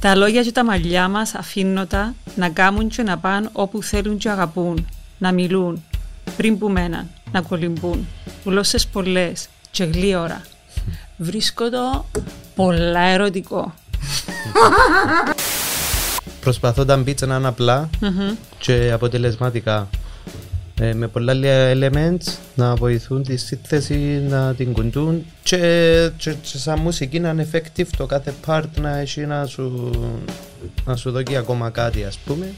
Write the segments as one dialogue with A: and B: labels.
A: Τα λόγια και τα μαλλιά μας αφήνω τα να κάμουν και να πάνε όπου θέλουν και αγαπούν, να μιλούν, πριν που μέναν, να κολυμπούν. Γλώσσες πολλές και γλύωρα. Βρίσκω το πολλά ερωτικό.
B: Προσπαθώ τα beats να είναι απλά και αποτελεσματικά. Ε, με πολλά elements να βοηθούν τη σύνθεση, να την κουντούν και, και, και σαν μουσική να είναι effective το κάθε part να έχει να σου, να σου δώσει ακόμα κάτι ας πούμε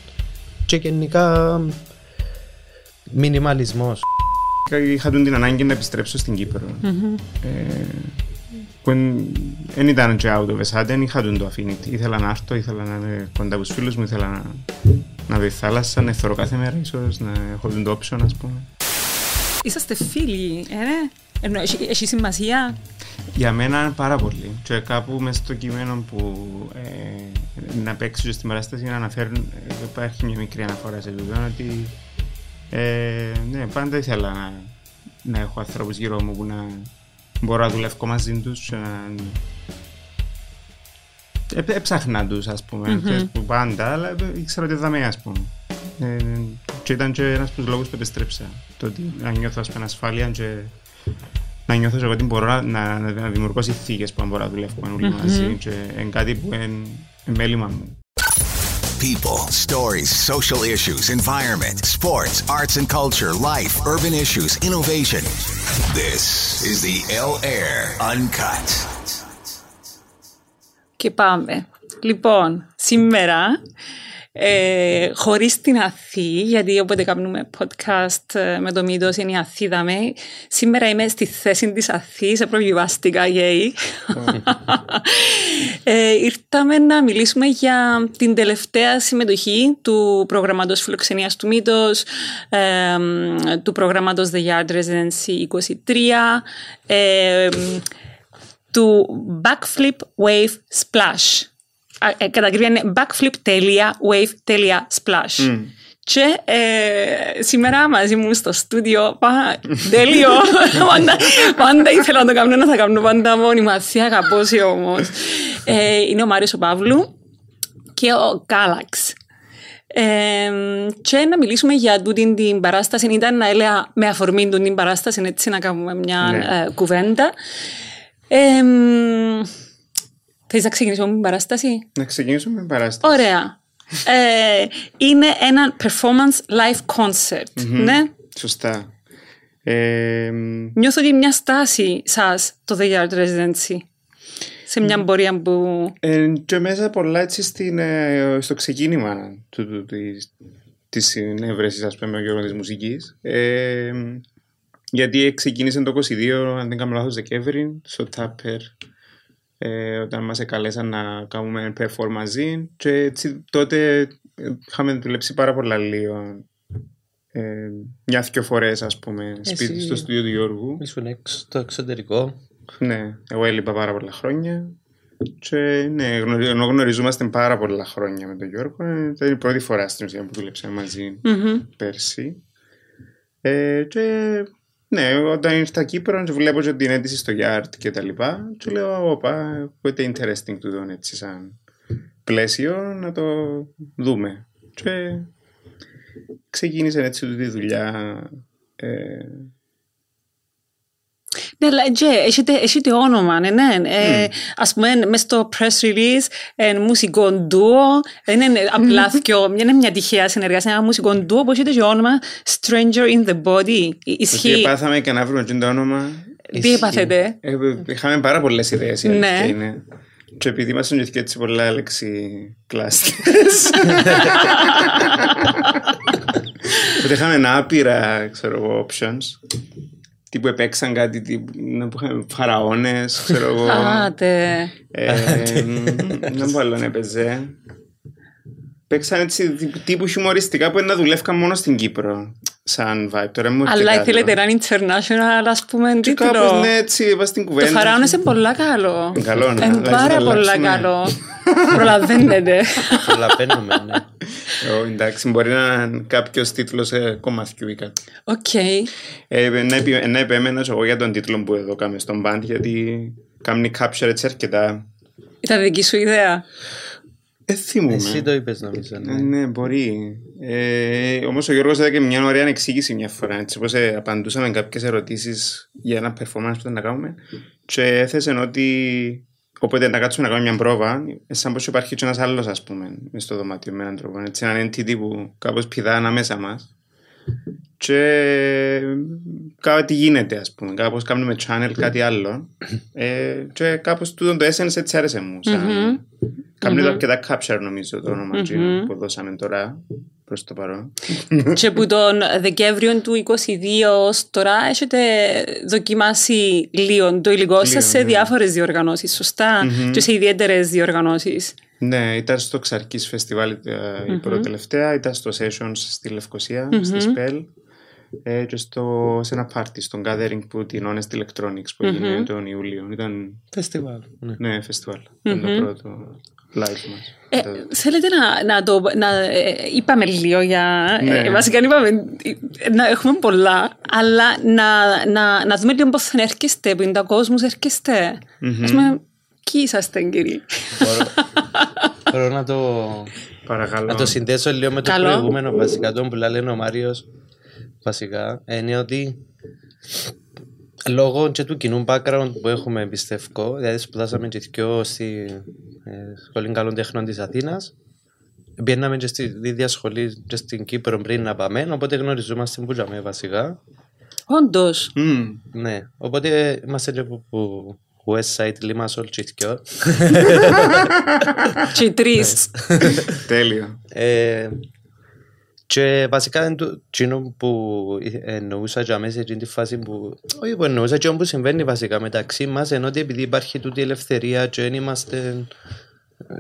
B: και γενικά μινιμαλισμός.
C: Είχα την ανάγκη να επιστρέψω στην Κύπρο. Ε, που δεν ήταν και out of a sudden, είχα τον το affinity. Ήθελα να έρθω, ήθελα να είμαι κοντά από τους φίλους μου, ήθελα να, να δει θάλασσα, να εθωρώ κάθε μέρα ίσως, να έχω τον το option ας πούμε.
A: Είσαστε φίλοι, ε, ναι. Ενώ έχει, έχει σημασία;
C: Για μένα είναι πάρα πολύ. Και κάπου μέσα στο κείμενο που ε, να παίξω και στην παράσταση να αναφέρουν, ε, υπάρχει μια μικρή αναφορά σε αυτό, ότι ε, ναι, πάντα ήθελα να, να έχω ανθρώπους γύρω μου που να μπορώ να δουλεύω μαζί τους και να... Ε, έψαχνα τους, ας πούμε, mm-hmm. που πάντα, αλλά ήξερα ότι δαμε, ας πούμε. Ε, και ήταν και ένας από τους λόγους που επιστρέψα. Το ότι να νιώθω, ας πούμε, ασφάλεια και να νιώθω εγώ ότι μπορώ να, να, να δημιουργώ συνθήκες που μπορώ να δουλεύω όλοι mm-hmm. μαζί και είναι κάτι που είναι μέλημα μου.
D: People, stories, social issues, environment, sports, arts and culture, life, urban issues, innovation. This is the L Air Uncut.
A: Και πάμε. Λοιπόν, σήμερα ε, χωρίς την Αθή, γιατί όποτε κάνουμε podcast ε, με το Μήτος είναι η Αθή δαμε. Σήμερα είμαι στη θέση της Αθής, προβιβάστηκα γέι. ε, ήρθαμε να μιλήσουμε για την τελευταία συμμετοχή του προγραμματός φιλοξενίας του Μήτος, ε, του προγραμματός The Yard Residency 23, ε, του Backflip Wave Splash ε, κατά ακρίβεια είναι backflip.wave.splash. Mm. Και ε, σήμερα μαζί μου στο στούντιο, τέλειο, πάντα, πάντα ήθελα να το κάνω, να θα κάνω πάντα μόνη μας, αγαπώσει όμως. Ε, είναι ο Μάριος ο Παύλου και ο Κάλαξ. Ε, και να μιλήσουμε για τούτη την παράσταση. Ήταν να έλεγα με αφορμή την παράσταση, έτσι να κάνουμε μια ναι. ε, κουβέντα. Ε, Θες να ξεκινήσουμε με την παράσταση;
C: Να ξεκινήσουμε με την παράσταση.
A: Ωραία. ε, είναι ένα performance live concert, mm-hmm. ναι;
C: Σωστά. Ε,
A: Νιώθω ότι μια στάση σας το The Yard Residency σε μια mm. πορεία που...
C: Ε, και μέσα πολλά έτσι στην, ε, στο ξεκίνημα του, του, της, της συνέβρεσης ας πούμε ο Γιώργος της μουσικής ε, γιατί ξεκίνησε το 22 αν δεν κάνω λάθος Δεκέμβρη στο Tupper ε, όταν μας εκαλέσαν να κάνουμε perform μαζί. Και έτσι τότε είχαμε δουλέψει πάρα πολλά λίγο ε, μια-δυο φορές ας πούμε σπίτι στο στούντιο του Γιώργου.
B: Ήσουν έξω στο εξωτερικό.
C: Ναι, εγώ έλειπα πάρα πολλά χρόνια. Και ναι, ενώ γνωριζόμαστε πάρα πολλά χρόνια με τον Γιώργο ε, ήταν η πρώτη φορά στην ουσία που δουλέψαμε μαζί mm-hmm. πέρσι. Ε, και ναι, όταν ήρθα Κύπρο και βλέπω και την αίτηση στο Yard και τα λοιπά και λέω, όπα, πότε interesting του δω έτσι σαν πλαίσιο να το δούμε. Και ξεκίνησε έτσι τη δουλειά ε,
A: ναι, αλλά έχετε όνομα, ναι, ναι. Ε, ας πούμε, μες στο press release, ένα μουσικό ντουο, δεν είναι απλά θκιο, μια είναι μια τυχαία συνεργασία, ένα μουσικό ντουο που έχετε και όνομα Stranger in the Body.
C: Ισχύει. Τι πάθαμε και να βρούμε το όνομα.
A: Τι έπαθετε;
C: Ε, είχαμε πάρα πολλές ιδέες, ναι. είναι. Και επειδή ήμασταν και έτσι πολλά λέξη κλάστες. Οπότε είχαμε άπειρα, ξέρω εγώ, options τύπου επέξαν κάτι τύπου, να είχαμε φαραώνες, ξέρω εγώ.
A: Άτε.
C: Δεν πω άλλο να έπαιζε. Παίξαν έτσι τύπου χιουμοριστικά που είναι να δουλεύκαν μόνο στην Κύπρο. Σαν vibe. Τώρα μου
A: Αλλά ήθελετε να είναι international, ας πούμε, τίτλο. Και κάπως
C: ναι, έτσι, είπα στην κουβέντα.
A: Το φαραώνες είναι πολλά καλό.
C: Καλό, ναι.
A: Είναι πάρα πολλά καλό. Προλαβαίνετε.
B: Προλαβαίνουμε, ναι.
C: Oh, εντάξει, μπορεί να είναι κάποιος τίτλος σε κομμάτι ή κάτι.
A: Οκ.
C: Ε, να επέμενα εγώ για τον τίτλο που εδώ κάμε στον band, γιατί κάνει capture έτσι αρκετά.
A: Ήταν δική σου ιδέα.
C: Δεν θυμούμαι.
B: Εσύ το είπες νομίζω.
C: Ε,
B: Ναι.
C: ναι, μπορεί. Ε, Όμως ο Γιώργος έδωσε μια ωραία εξήγηση μια φορά. Έτσι, όπως ε, απαντούσαμε κάποιες ερωτήσεις για ένα performance που ήταν να κάνουμε. Και έθεσε ότι όποτε να κάτσουμε να κάνουμε μια πρόβα, ε, σαν πως υπάρχει και ένας άλλος, ας πούμε, μες στο δωμάτιο με έναν τρόπο. Έτσι, έναν entity που κάπως πηδά ανάμεσα μας. Και κάτι γίνεται, ας πούμε. Κάπως κάνουμε channel κάτι άλλο. Ε, και κάπως τούτο το essence έτσι άρεσε μου. Σαν... Κάνουμε το αρκετά capture νομίζω το όνομα mm που δώσαμε τώρα προς το παρόν.
A: και που τον Δεκέμβριο του 2022 ως τώρα έχετε δοκιμάσει λίγο το υλικό σας σε
C: ναι.
A: διάφορες διοργανώσεις, σωστά, και σε ιδιαίτερες διοργανώσεις.
C: Ναι, ήταν στο Ξαρκής Φεστιβάλ ε, η πρώτη τελευταία, ήταν στο Sessions στη λευκοσια στη Spell ε, και στο, σε ένα πάρτι, στον Gathering που την Honest Electronics που έγινε τον Ιούλιο. Ήταν,
B: Φεστιβάλ. Ναι.
C: ναι, φεστιβάλ. Ήταν το πρώτο live μας.
A: Ε, θέλετε να, να το. Να, ε, είπαμε λίγο για.
C: Ναι.
A: Ε, βασικά είπαμε. ε, Να έχουμε πολλά, αλλά να, να, να δούμε λίγο πώς θα έρχεστε, που είναι τα κόσμος έρχεστε. Ας πούμε, ποιοι είσαστε, κύριοι;
B: Μπορώ, μπορώ να το,
C: Παρακαλώ.
B: να το συνδέσω λίγο με το
A: Καλό.
B: προηγούμενο βασικά τον που λέει ο Μάριος βασικά είναι ότι λόγω και του κοινού background που έχουμε πιστεύω δηλαδή σπουδάσαμε και δυο στη ε, Σχολή Καλών Τεχνών της Αθήνας Μπαίναμε και στη ίδια σχολή και στην Κύπρο πριν να πάμε, οπότε γνωριζόμαστε που τζαμε βασικά.
A: Όντως.
C: Μμμ.
B: Ναι, οπότε είμαστε και από που West Side Limassol και οι δυο.
A: Και οι τρεις.
C: Τέλειο.
B: Ε, και βασικά είναι το εκείνο που εννοούσα για μέσα σε εκείνη τη φάση που όχι που εννοούσα και που συμβαίνει βασικά μεταξύ μας ενώ ότι επειδή υπάρχει τούτη η ελευθερία και δεν είμαστε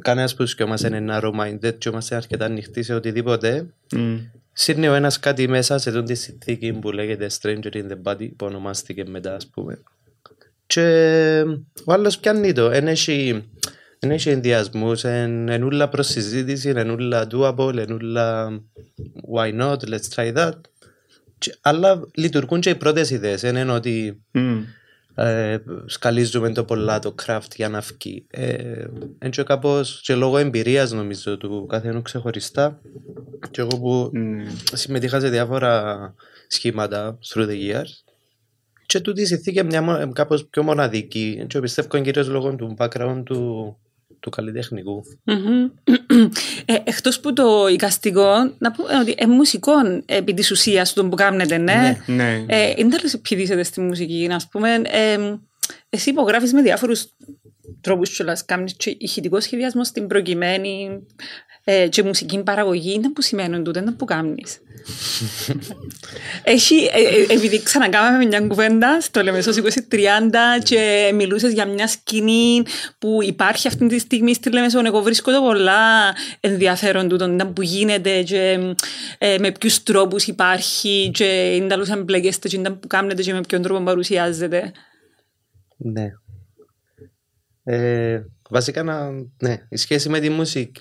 B: κανένας που σκιόμαστε είναι narrow-minded και είμαστε αρκετά ανοιχτοί σε οτιδήποτε
C: Μμ.
B: Σύρνει ο ένας κάτι μέσα σε τούτη τη συνθήκη που λέγεται Stranger in the Body που ονομάστηκε μετά ας πούμε και ο άλλος πιάνει το εν έχει Εν έχει ενδιασμούς, εν εν ούλα προς συζήτηση, εν ούλα doable, εν ούλα why not, let's try that. Και- Αλλά λειτουργούν και οι πρώτες ιδέες, εν είναι ότι
C: Μμ.
B: ε, σκαλίζουμε το πολλά το craft για να βγει. Ε, εν και κάπως και λόγω εμπειρίας νομίζω του καθενού ξεχωριστά και εγώ που
C: Ναι.
B: συμμετείχα σε διάφορα σχήματα through the years και τούτη συνθήκη μια μο- κάπως πιο μοναδική και πιστεύω κυρίως λόγω του background του, του καλλιτεχνικού.
A: Μμμ. Ε, εκτός που το εικαστικό, να πούμε ότι είναι μουσικό επί της ουσίας του που κάνετε, ναι.
C: Ναι.
A: Ε, είναι τέλος επιδίσετε στη μουσική, να πούμε. Ε, εσύ υπογράφεις με διάφορους τρόπους κιόλας. Κάνεις και ηχητικό σχεδιασμό στην προκειμένη ε, και μουσική παραγωγή. Είναι που σημαίνουν τούτο, είναι που κάνεις. Έχει, ε, ε, επειδή ξανακάμαμε μια κουβέντα στο Λεμεσός 2030 και μιλούσες για μια σκηνή που υπάρχει αυτή τη στιγμή στη Λεμεσόν, εγώ βρίσκω το πολλά ενδιαφέρον τούτο, ήταν που γίνεται και ε, με ποιους τρόπους υπάρχει και είναι τα λούς εμπλέκεστε και ήταν που κάνετε και με ποιον τρόπο παρουσιάζεται.
B: Ναι. Ε, βασικά να, ναι, η σχέση με τη μουσική.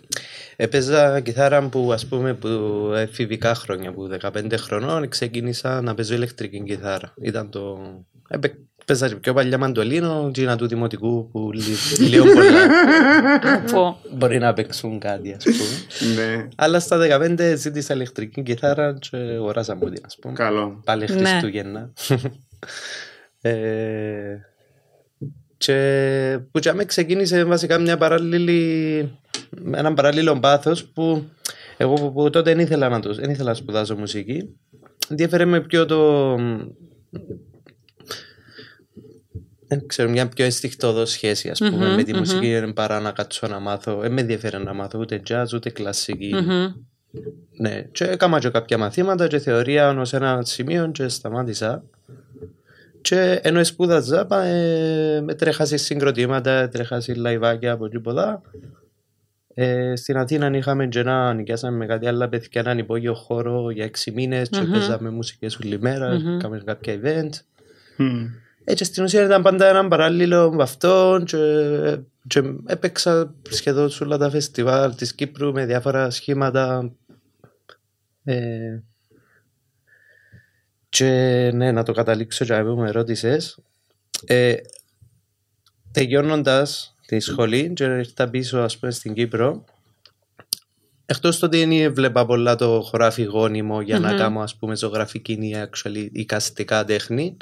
B: Έπαιζα κιθάρα που ας πούμε που εφηβικά χρόνια, που 15 χρονών ξεκίνησα να παίζω ηλεκτρική κιθάρα. Ήταν το... Έπαι, Παίζα και πιο παλιά μαντολίνο, τζίνα του δημοτικού που λι- λίγο πολλά
A: Πω.
B: μπορεί να παίξουν κάτι ας πούμε.
C: Ναι.
B: Αλλά στα 15 ζήτησα ηλεκτρική κιθάρα και αγοράσα μου την ας πούμε.
C: Καλό.
B: Πάλι
A: Ναι.
B: Χριστούγεννα. ε, και που και με ξεκίνησε βασικά μια παράλληλη, με έναν παράλληλο πάθος που εγώ που, που τότε δεν ήθελα να, το, δεν ήθελα να σπουδάσω μουσική. Ενδιαφέρε με πιο το... Δεν ξέρω, μια πιο αισθηκτόδο σχέση ας πούμε
A: Μμμ,
B: με τη
A: μμμ.
B: μουσική mm παρά να κάτσω να μάθω. Δεν με ενδιαφέρει να μάθω ούτε jazz ούτε κλασική.
A: Μμμ.
B: Ναι, και έκανα και κάποια μαθήματα και θεωρία ως ένα σημείο και σταμάτησα. Και ενώ σπούδαζα, πα- ε, έτρεχα συγκροτήματα, έτρεχα λαϊβάκια από τίποτα. Ε, στην Αθήνα είχαμε και ένα, νοικιάσαμε με κάτι άλλα παιδιά έναν υπόγειο χώρο για έξι μήνες και
A: Μμμ.
B: παίζαμε μουσικές όλη μέρα,
A: Μμμ.
B: κάναμε κάποια event.
C: Μμ.
B: Έτσι στην ουσία ήταν πάντα έναν παράλληλο με αυτό και, και έπαιξα σχεδόν σε όλα τα φεστιβάλ της Κύπρου με διάφορα σχήματα ε, και ναι, να το καταλήξω για να με ρώτησες ε, τελειώνοντας τη σχολή και ήρθα πίσω ας πούμε στην Κύπρο Εκτός το ότι δεν βλέπα πολλά το χωράφι γόνιμο για να κάνω ας πούμε ζωγραφική ή actually εικαστικά τέχνη,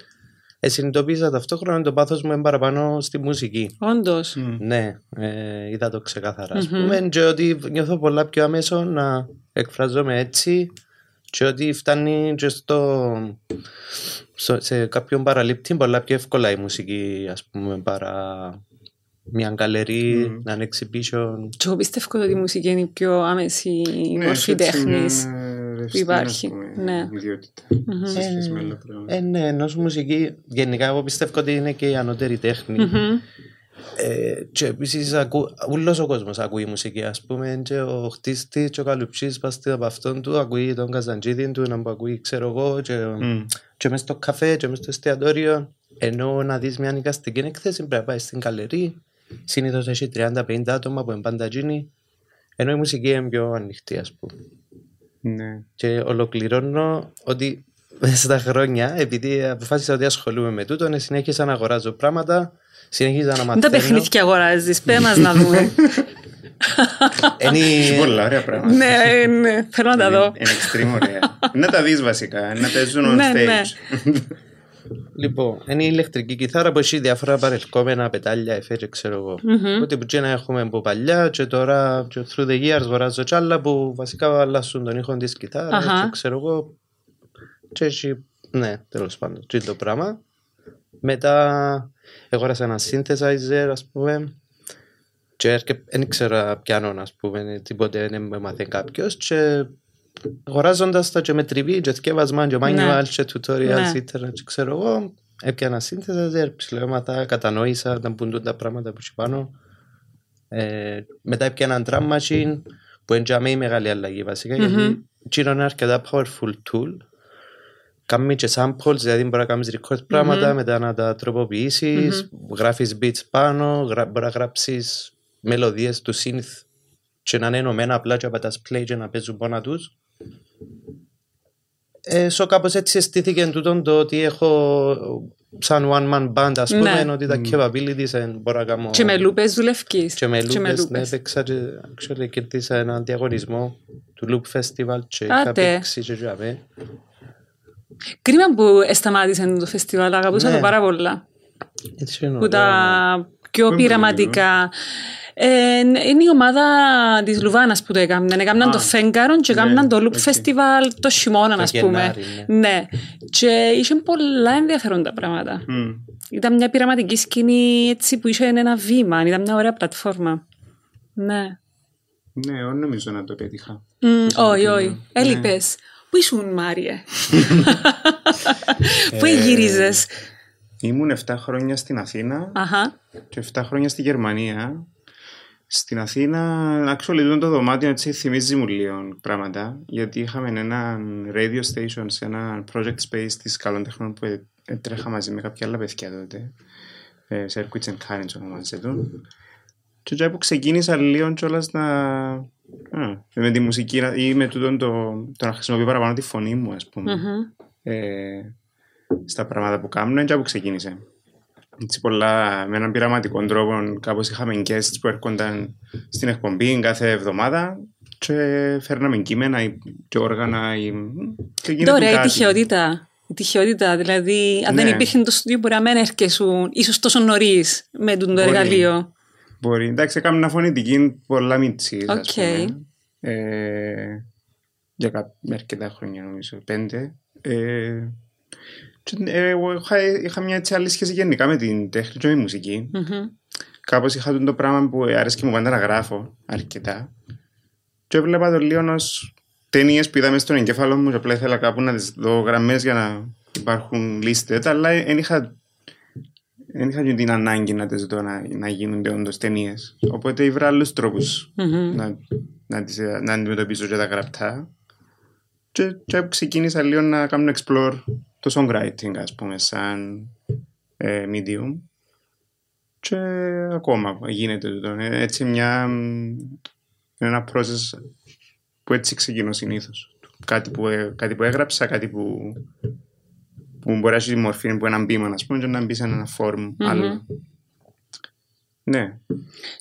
B: ε, συνειδητοποίησα ταυτόχρονα το πάθος μου είναι παραπάνω στη μουσική.
A: Όντως.
B: Ναι, ε, είδα το ξεκάθαρα ας πούμε και ότι νιώθω πολλά πιο άμεσο να εκφραζόμαι έτσι και ότι φτάνει και στο, στο- σε κάποιον παραλήπτη πολλά πιο εύκολα η μουσική ας πούμε παρά μια γκαλερί,
C: Μμμ.
B: να είναι exhibition.
A: Και εγώ πιστεύω ότι η μουσική είναι η πιο άμεση
C: Ναι,
A: μορφή
C: έτσι
A: τέχνης.
C: μια, ε, ρευστή,
A: υπάρχει.
C: ας πούμε,
A: Ναι.
C: ιδιότητα σε σχέση με άλλα πράγματα.
B: Ε, ναι, ενώ μουσική γενικά εγώ πιστεύω ότι είναι και η ανώτερη τέχνη.
A: Μμμ.
B: Ε, και επίσης ακού, ούλος ο κόσμος ακούει μουσική ας πούμε και ο χτίστης και ο καλουψής πας από αυτόν του ακούει τον καζαντζίδι του να μου ακούει ξέρω εγώ και,
C: Μμ.
B: και μες στο καφέ και μες στο εστιατόριο. Ενώ να δεις μια νοικαστική εκθέση πρέπει να πάει στην καλερί. Συνήθως έχει 30-50 άτομα που είναι πάντα εκείνοι. Ενώ η μουσική είναι πιο ανοιχτή ας πούμε.
C: Ναι.
B: και ολοκληρώνω ότι μέσα στα χρόνια, επειδή αποφάσισα ότι ασχολούμαι με τούτο, ναι, συνέχισα να αγοράζω πράγματα, συνέχιζα να
A: Δεν τα
B: μαθαίνω.
A: παιχνίδια αγοράζεις, πέ μας να δούμε.
B: Είναι-
C: Έχει πολλά ωραία πράγματα.
A: ναι, ε, ναι, θέλω να τα δω.
C: Είναι extreme ωραία. Να τα δεις βασικά, να παίζουν on
A: Ναι, ναι.
C: stage.
B: Λοιπόν, είναι η ηλεκτρική κιθάρα που έχει διάφορα παρελκόμενα πετάλια, εφέ και ξέρω εγώ. Ότι που και να έχουμε από παλιά και τώρα και through the years αγοράζω κι άλλα που βασικά αλλάσουν τον ήχο της κιθάρας
A: Αχα.
B: και ξέρω εγώ. Και έχει, ναι, τέλος πάντων, τι το πράγμα. Μετά αγόρασα ένα synthesizer, ας πούμε, και έρχε- δεν ήξερα πιάνο, ας πούμε, τίποτε δεν με μάθε κάποιος. Και αγοράζοντας τα και με τριβή και θκεύασμα και manual και tutorials
A: Ναι.
B: ίντερνετ και ξέρω εγώ έπιανα synthesizer, ψηλέματα, κατανόησα τα μπουν τα πράγματα που έχει πάνω. Ε, μετά έπιανα drum machine που είναι για μένα η μεγάλη αλλαγή βασικά γιατί εκείνο είναι αρκετά powerful tool Κάνει και samples, δηλαδή μπορεί να κάνεις record πράγματα, μετά να τα τροποποιήσεις, γράφεις beats πάνω, γρα, μπορεί να γράψεις μελωδίες του synth και να είναι ενωμένα απλά και από τα play και να παίζουν πάνω τους. Ε, so κάπως έτσι αισθήθηκε τούτο το ότι έχω σαν one man band ας πούμε,
A: Ναι.
B: ότι τα capabilities ε, μπορώ να κάνω
A: Και με λούπες δουλευκείς.
B: και με λούπες, ναι,
A: λούπες.
B: έπαιξα και actually κερδίσα έναν διαγωνισμό του Loop Festival και είχα
A: Άτε.
B: παίξει και τζάμε.
A: Κρίμα που σταμάτησε το φεστιβάλ, αγαπούσα
B: Ναι.
A: το πάρα πολλά.
B: Έτσι εννοώ.
A: Που τα πιο
C: Πού είναι το
A: πειραματικά. Ε, είναι η ομάδα της Λουβάνας που το έκαναν. Έκαναν το Φέγκαρον και
C: ναι,
A: έκαναν το Loop
C: οκ.
A: Festival το χειμώνα, ας πούμε.
B: Γενάρη,
A: Ναι. Και είχε πολλά ενδιαφέροντα πράγματα.
C: Μμ.
A: Ήταν μια πειραματική σκηνή έτσι που είχε ένα βήμα. Ήταν μια ωραία πλατφόρμα. Ναι.
C: Ναι, εγώ νομίζω εν το πέτυχα.
A: Μμ, Όχι,
C: Ναι.
A: όχι. Έλειπες. Πού ήσουν, Μάριε; Πού γύριζες.
C: Ήμουν 7 χρόνια στην Αθήνα
A: Αχα.
C: και 7 χρόνια στη Γερμανία. Στην Αθήνα, actually, το δωμάτιο έτσι θυμίζει μου λίγο πράγματα, γιατί είχαμε ένα radio station σε ένα project space της καλών τεχνών που ε- έτρεχα μαζί με κάποια άλλα παιδιά τότε. Ε, Circuits and Currents ονομάζεται. Και έτσι που ξεκίνησα λίγο κιόλας να... Α, με τη μουσική να- ή με τούτον το, το να χρησιμοποιώ παραπάνω τη φωνή μου, ας πούμε
A: Μμμ.
C: ε, στα πράγματα που κάνουν και που ξεκίνησε. Έτσι πολλά, με έναν πειραματικό τρόπο κάπως είχαμε guests που έρχονταν στην εκπομπή κάθε εβδομάδα και φέρναμε κείμενα ή- και όργανα ή... και γίνεται
A: Τώρα η
C: κάτι.
A: τυχαιότητα. Η τυχαιότητα, δηλαδή, αν δεν
C: Ναι.
A: υπήρχε το στούντιο, μπορεί να μην έρχεσουν ίσως τόσο νωρίς με τον το
C: Μπορεί.
A: εργαλείο.
C: Μπορεί. Εντάξει, έκαμε μια φωνητική πολλά μίτσι,
A: Οκ.
C: ας πούμε. Ε, για κά- αρκετά χρόνια νομίζω, πέντε. Ε, και, ε, εγώ είχα, είχα μια έτσι άλλη σχέση γενικά με την τέχνη και με τη μουσική.
A: Μμμ.
C: Κάπως είχα τον το πράγμα που άρεσε και μου πάντα να γράφω αρκετά. Και έβλεπα το λίγο ως ταινίες που είδαμε στον εγκέφαλο μου και απλά ήθελα κάπου να τις δω γραμμές για να υπάρχουν λίστες, αλλά δεν είχα, δεν είχα και την ανάγκη να τις δω να, να γίνονται όντως ταινίες. Οπότε ήβρα άλλους τρόπους
A: Μμμ.
C: να, να, τις, να αντιμετωπίσω και τα γραπτά. Και, και ξεκίνησα λίγο να κάνω explore το songwriting, ας πούμε, σαν ε, medium. Και ακόμα γίνεται τούτο. Ε, Έτσι μια, μ, ένα process που έτσι ξεκινώ συνήθως. Κάτι που, ε, κάτι που έγραψα, κάτι που, που μπορεί να έχει τη μορφή που έναν μπήμα, ας πούμε, και να μπει σε ένα form άλλο. Ναι.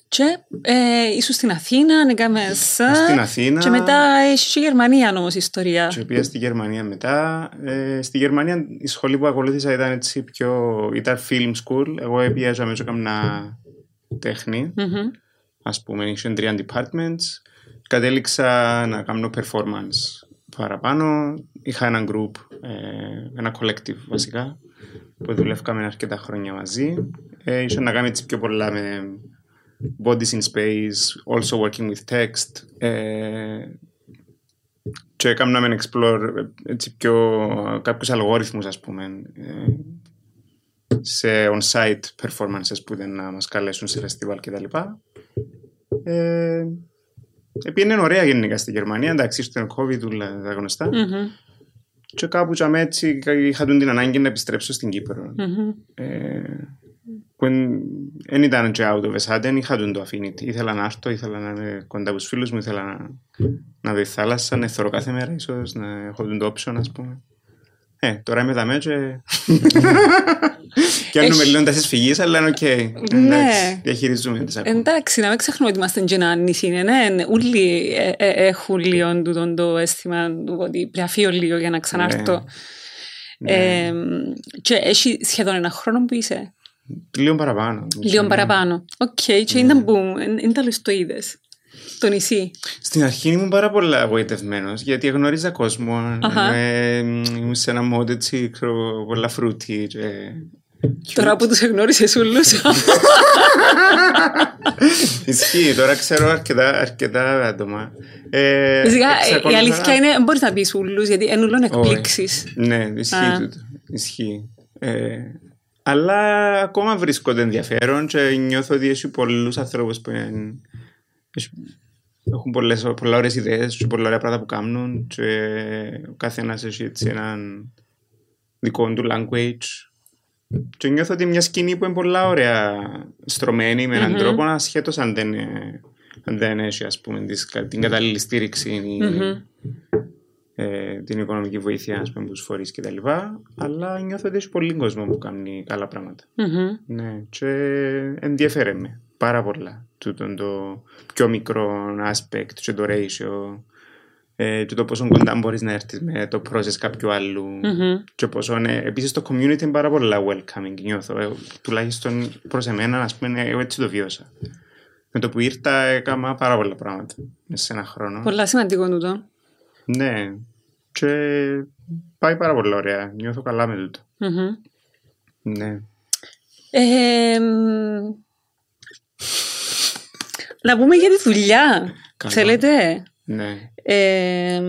A: Και ε, ήσουν στην Αθήνα, να κάνεις...
C: Στην Αθήνα.
A: Και μετά έχει και η Γερμανία όμως ιστορία.
C: Και πήγα στη Γερμανία μετά. Ε, στη Γερμανία η σχολή που ακολούθησα ήταν έτσι πιο... ήταν film school. Εγώ έπιαζα μέσα κάμνα τέχνη.
A: Μμμ.
C: Ας πούμε, είχαν τρία departments. Κατέληξα να κάνω performance παραπάνω. Είχα ένα group, ε, ένα collective βασικά, που δουλεύκαμε αρκετά χρόνια μαζί. Ε, είχε να κάνει έτσι πιο πολλά με bodies in space, also working with text. Ε, και έκαναμε explore ε, έτσι πιο κάποιους αλγόριθμους ας πούμε ε, σε on-site performances που ήταν να μας καλέσουν σε φεστιβάλ κτλ. Ε, Επήγαινε ωραία γενικά στη Γερμανία, εντάξει, στον COVID όλα τα γνωστά.
A: Μμμ.
C: Και κάπου τζαμέ έτσι είχα τον την ανάγκη να επιστρέψω στην Κύπρο.
A: Μμμ.
C: Ε, που δεν ήταν και out of a sudden, είχα τον το affinity. Ήθελα να έρθω, ήθελα να είμαι κοντά από τους φίλους μου, ήθελα να, να δω τη θάλασσα, να θωρώ κάθε μέρα ίσως, να έχω τον το option ας πούμε. Ε, τώρα είμαι δαμέ και... και αν
A: Έχει-
C: λίγο τα φυγής, αλλά είναι οκ.
A: Ναι.
C: Εντάξει, διαχειριζούμε τις ακόμα.
A: Εντάξει, να μην ξεχνούμε ότι είμαστε και ένα νησί, ναι, ναι. Όλοι ε, ε, έχουν λίγο τούτον το αίσθημα του ότι πρέπει να φύγω λίγο για να ξανάρθω.
C: Ναι.
A: Ε, και έχει σχεδόν ένα χρόνο που είσαι.
C: Λίγο παραπάνω.
A: Λίγο παραπάνω. Οκ, και ήταν που, είναι τέλος το είδες. Το νησί.
C: Στην αρχή ήμουν πάρα πολύ γοητευμένο γιατί γνώριζα κόσμο.
A: Αχα.
C: Ε, ήμουν σε ένα mode έτσι, ξέρω, πολλά fruity. Και...
A: Τώρα που τους εγνώρισες όλους.
C: Ισχύει, τώρα ξέρω αρκετά, αρκετά άτομα. Ε,
A: Φυσικά,
C: εξακολουθώ
A: η αλήθεια
C: να-
A: είναι, δεν μπορείς να πεις όλους, γιατί είναι όλων εκπλήξεις.
C: Ναι, ισχύει
A: Α.
C: τούτο. Ισχύει. Ε, αλλά ακόμα βρίσκονται ενδιαφέρον και νιώθω ότι έχει πολλούς ανθρώπους που είναι- έχει- έχουν πολλές, πολλά ωραίες ιδέες και πολλά ωραία πράγματα που κάνουν και ο καθένας έχει έτσι έναν δικό του language και νιώθω ότι μια σκηνή που είναι πολλά ωραία στρωμένη με έναν
A: Μμμ.
C: τρόπο ασχέτως αν δεν, ε, αν δεν έχει ας πούμε τις- την κατάλληλη στήριξη ή
A: Μμμ.
C: ε, την οικονομική βοήθεια ας πούμε, από τους φορείς και τα λοιπά, αλλά νιώθω ότι έχει πολύ κόσμο που κάνει καλά πράγματα.
A: Μμμ.
C: Ναι, και ενδιαφέρε με πάρα πολλά τούτο το πιο μικρό aspect και το ratio ε, και το πόσο κοντά μπορείς να έρθεις με το process κάποιου άλλου
A: Μμμ.
C: και πόσο είναι, επίσης το community είναι πάρα πολλά welcoming νιώθω, ε, τουλάχιστον προς εμένα ας πούμε εγώ έτσι το βιώσα. Με το που ήρθα έκανα πάρα πολλά πράγματα μέσα σε ένα χρόνο.
A: Πολλά σημαντικό τούτο.
C: Ναι. Και πάει πάρα πολύ ωραία. Νιώθω καλά με τούτο.
A: Μμμ.
C: Ναι.
A: Ε, μ, να πούμε για τη δουλειά.
C: Καλά.
A: Θέλετε;
C: Ναι.
A: Ε,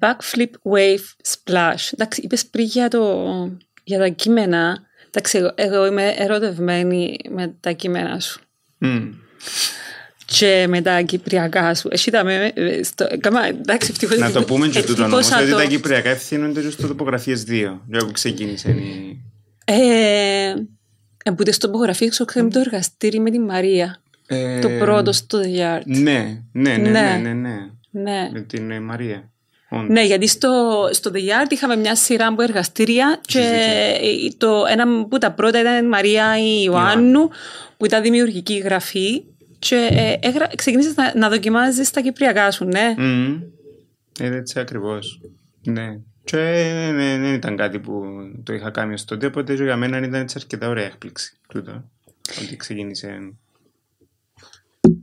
A: backflip wave splash. Εντάξει, είπες πριν για, το, για τα κείμενα. Εντάξει, εγώ, εγώ είμαι ερωτευμένη με τα κείμενα σου.
C: Μμ.
A: Και με τα κυπριακά σου. Εσύ τα με... ε, Στο, κάμα, εντάξει, ευτυχώς...
C: Να το πούμε και τούτο όμως,
A: εκτύπωσα
C: ότι
A: το-
C: τα κυπριακά ευθύνονται και στο τοπογραφίες 2. Για που ξεκίνησε η...
A: Ε, Εμπούτε στο τοπογραφείο ξέρουμε το εργαστήρι με τη Μαρία.
C: Ε,
A: Το πρώτο στο The Yard.
C: Ναι, ναι, ναι,
A: Ναι.
C: ναι, ναι, ναι.
A: Ναι.
C: Με την ε, Μαρία. Όντως.
A: Ναι, γιατί στο, στο The Yard είχαμε μια σειρά από εργαστήρια και ε, το, ένα από τα πρώτα ήταν η Μαρία η Ιωάννου που ήταν δημιουργική γραφή και ε, έγρα, ξεκίνησες να, να δοκιμάζεις τα κυπριακά σου, ναι.
C: Μμμ. Ε, έτσι ακριβώς. Ναι. Και ναι, ναι, δεν ήταν κάτι που το είχα κάνει ως τότε, οπότε και για μένα ήταν έτσι αρκετά ωραία έκπληξη. Τούτο. Ότι ξεκίνησε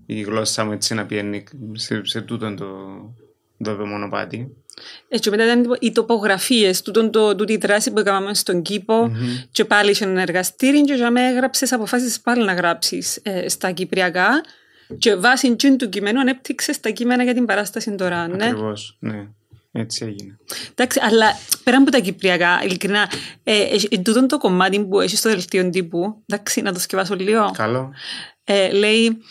C: η γλώσσα μου έτσι να πιένει σε, σε τούτο το, το μονοπάτι.
A: Έτσι μετά ήταν οι τοπογραφίες, τούτον το, τούτη η δράση που έκαναμε στον κηπο και πάλι είχε ένα εργαστήρι και για μένα έγραψες αποφάσεις πάλι να γράψεις ε, στα κυπριακά και βάσει τσιν του κειμένου ανέπτυξες τα κείμενα για την παράσταση τώρα, ναι.
C: Ακριβώς, ναι. Έτσι έγινε.
A: Εντάξει, αλλά πέρα από τα κυπριακά, ειλικρινά, ε, ε, ε, τούτο το κομμάτι που έχει στο δελτίο τύπου, εντάξει, να το σκεφάσω λίγο.
C: Καλό.
A: Ε, λέει,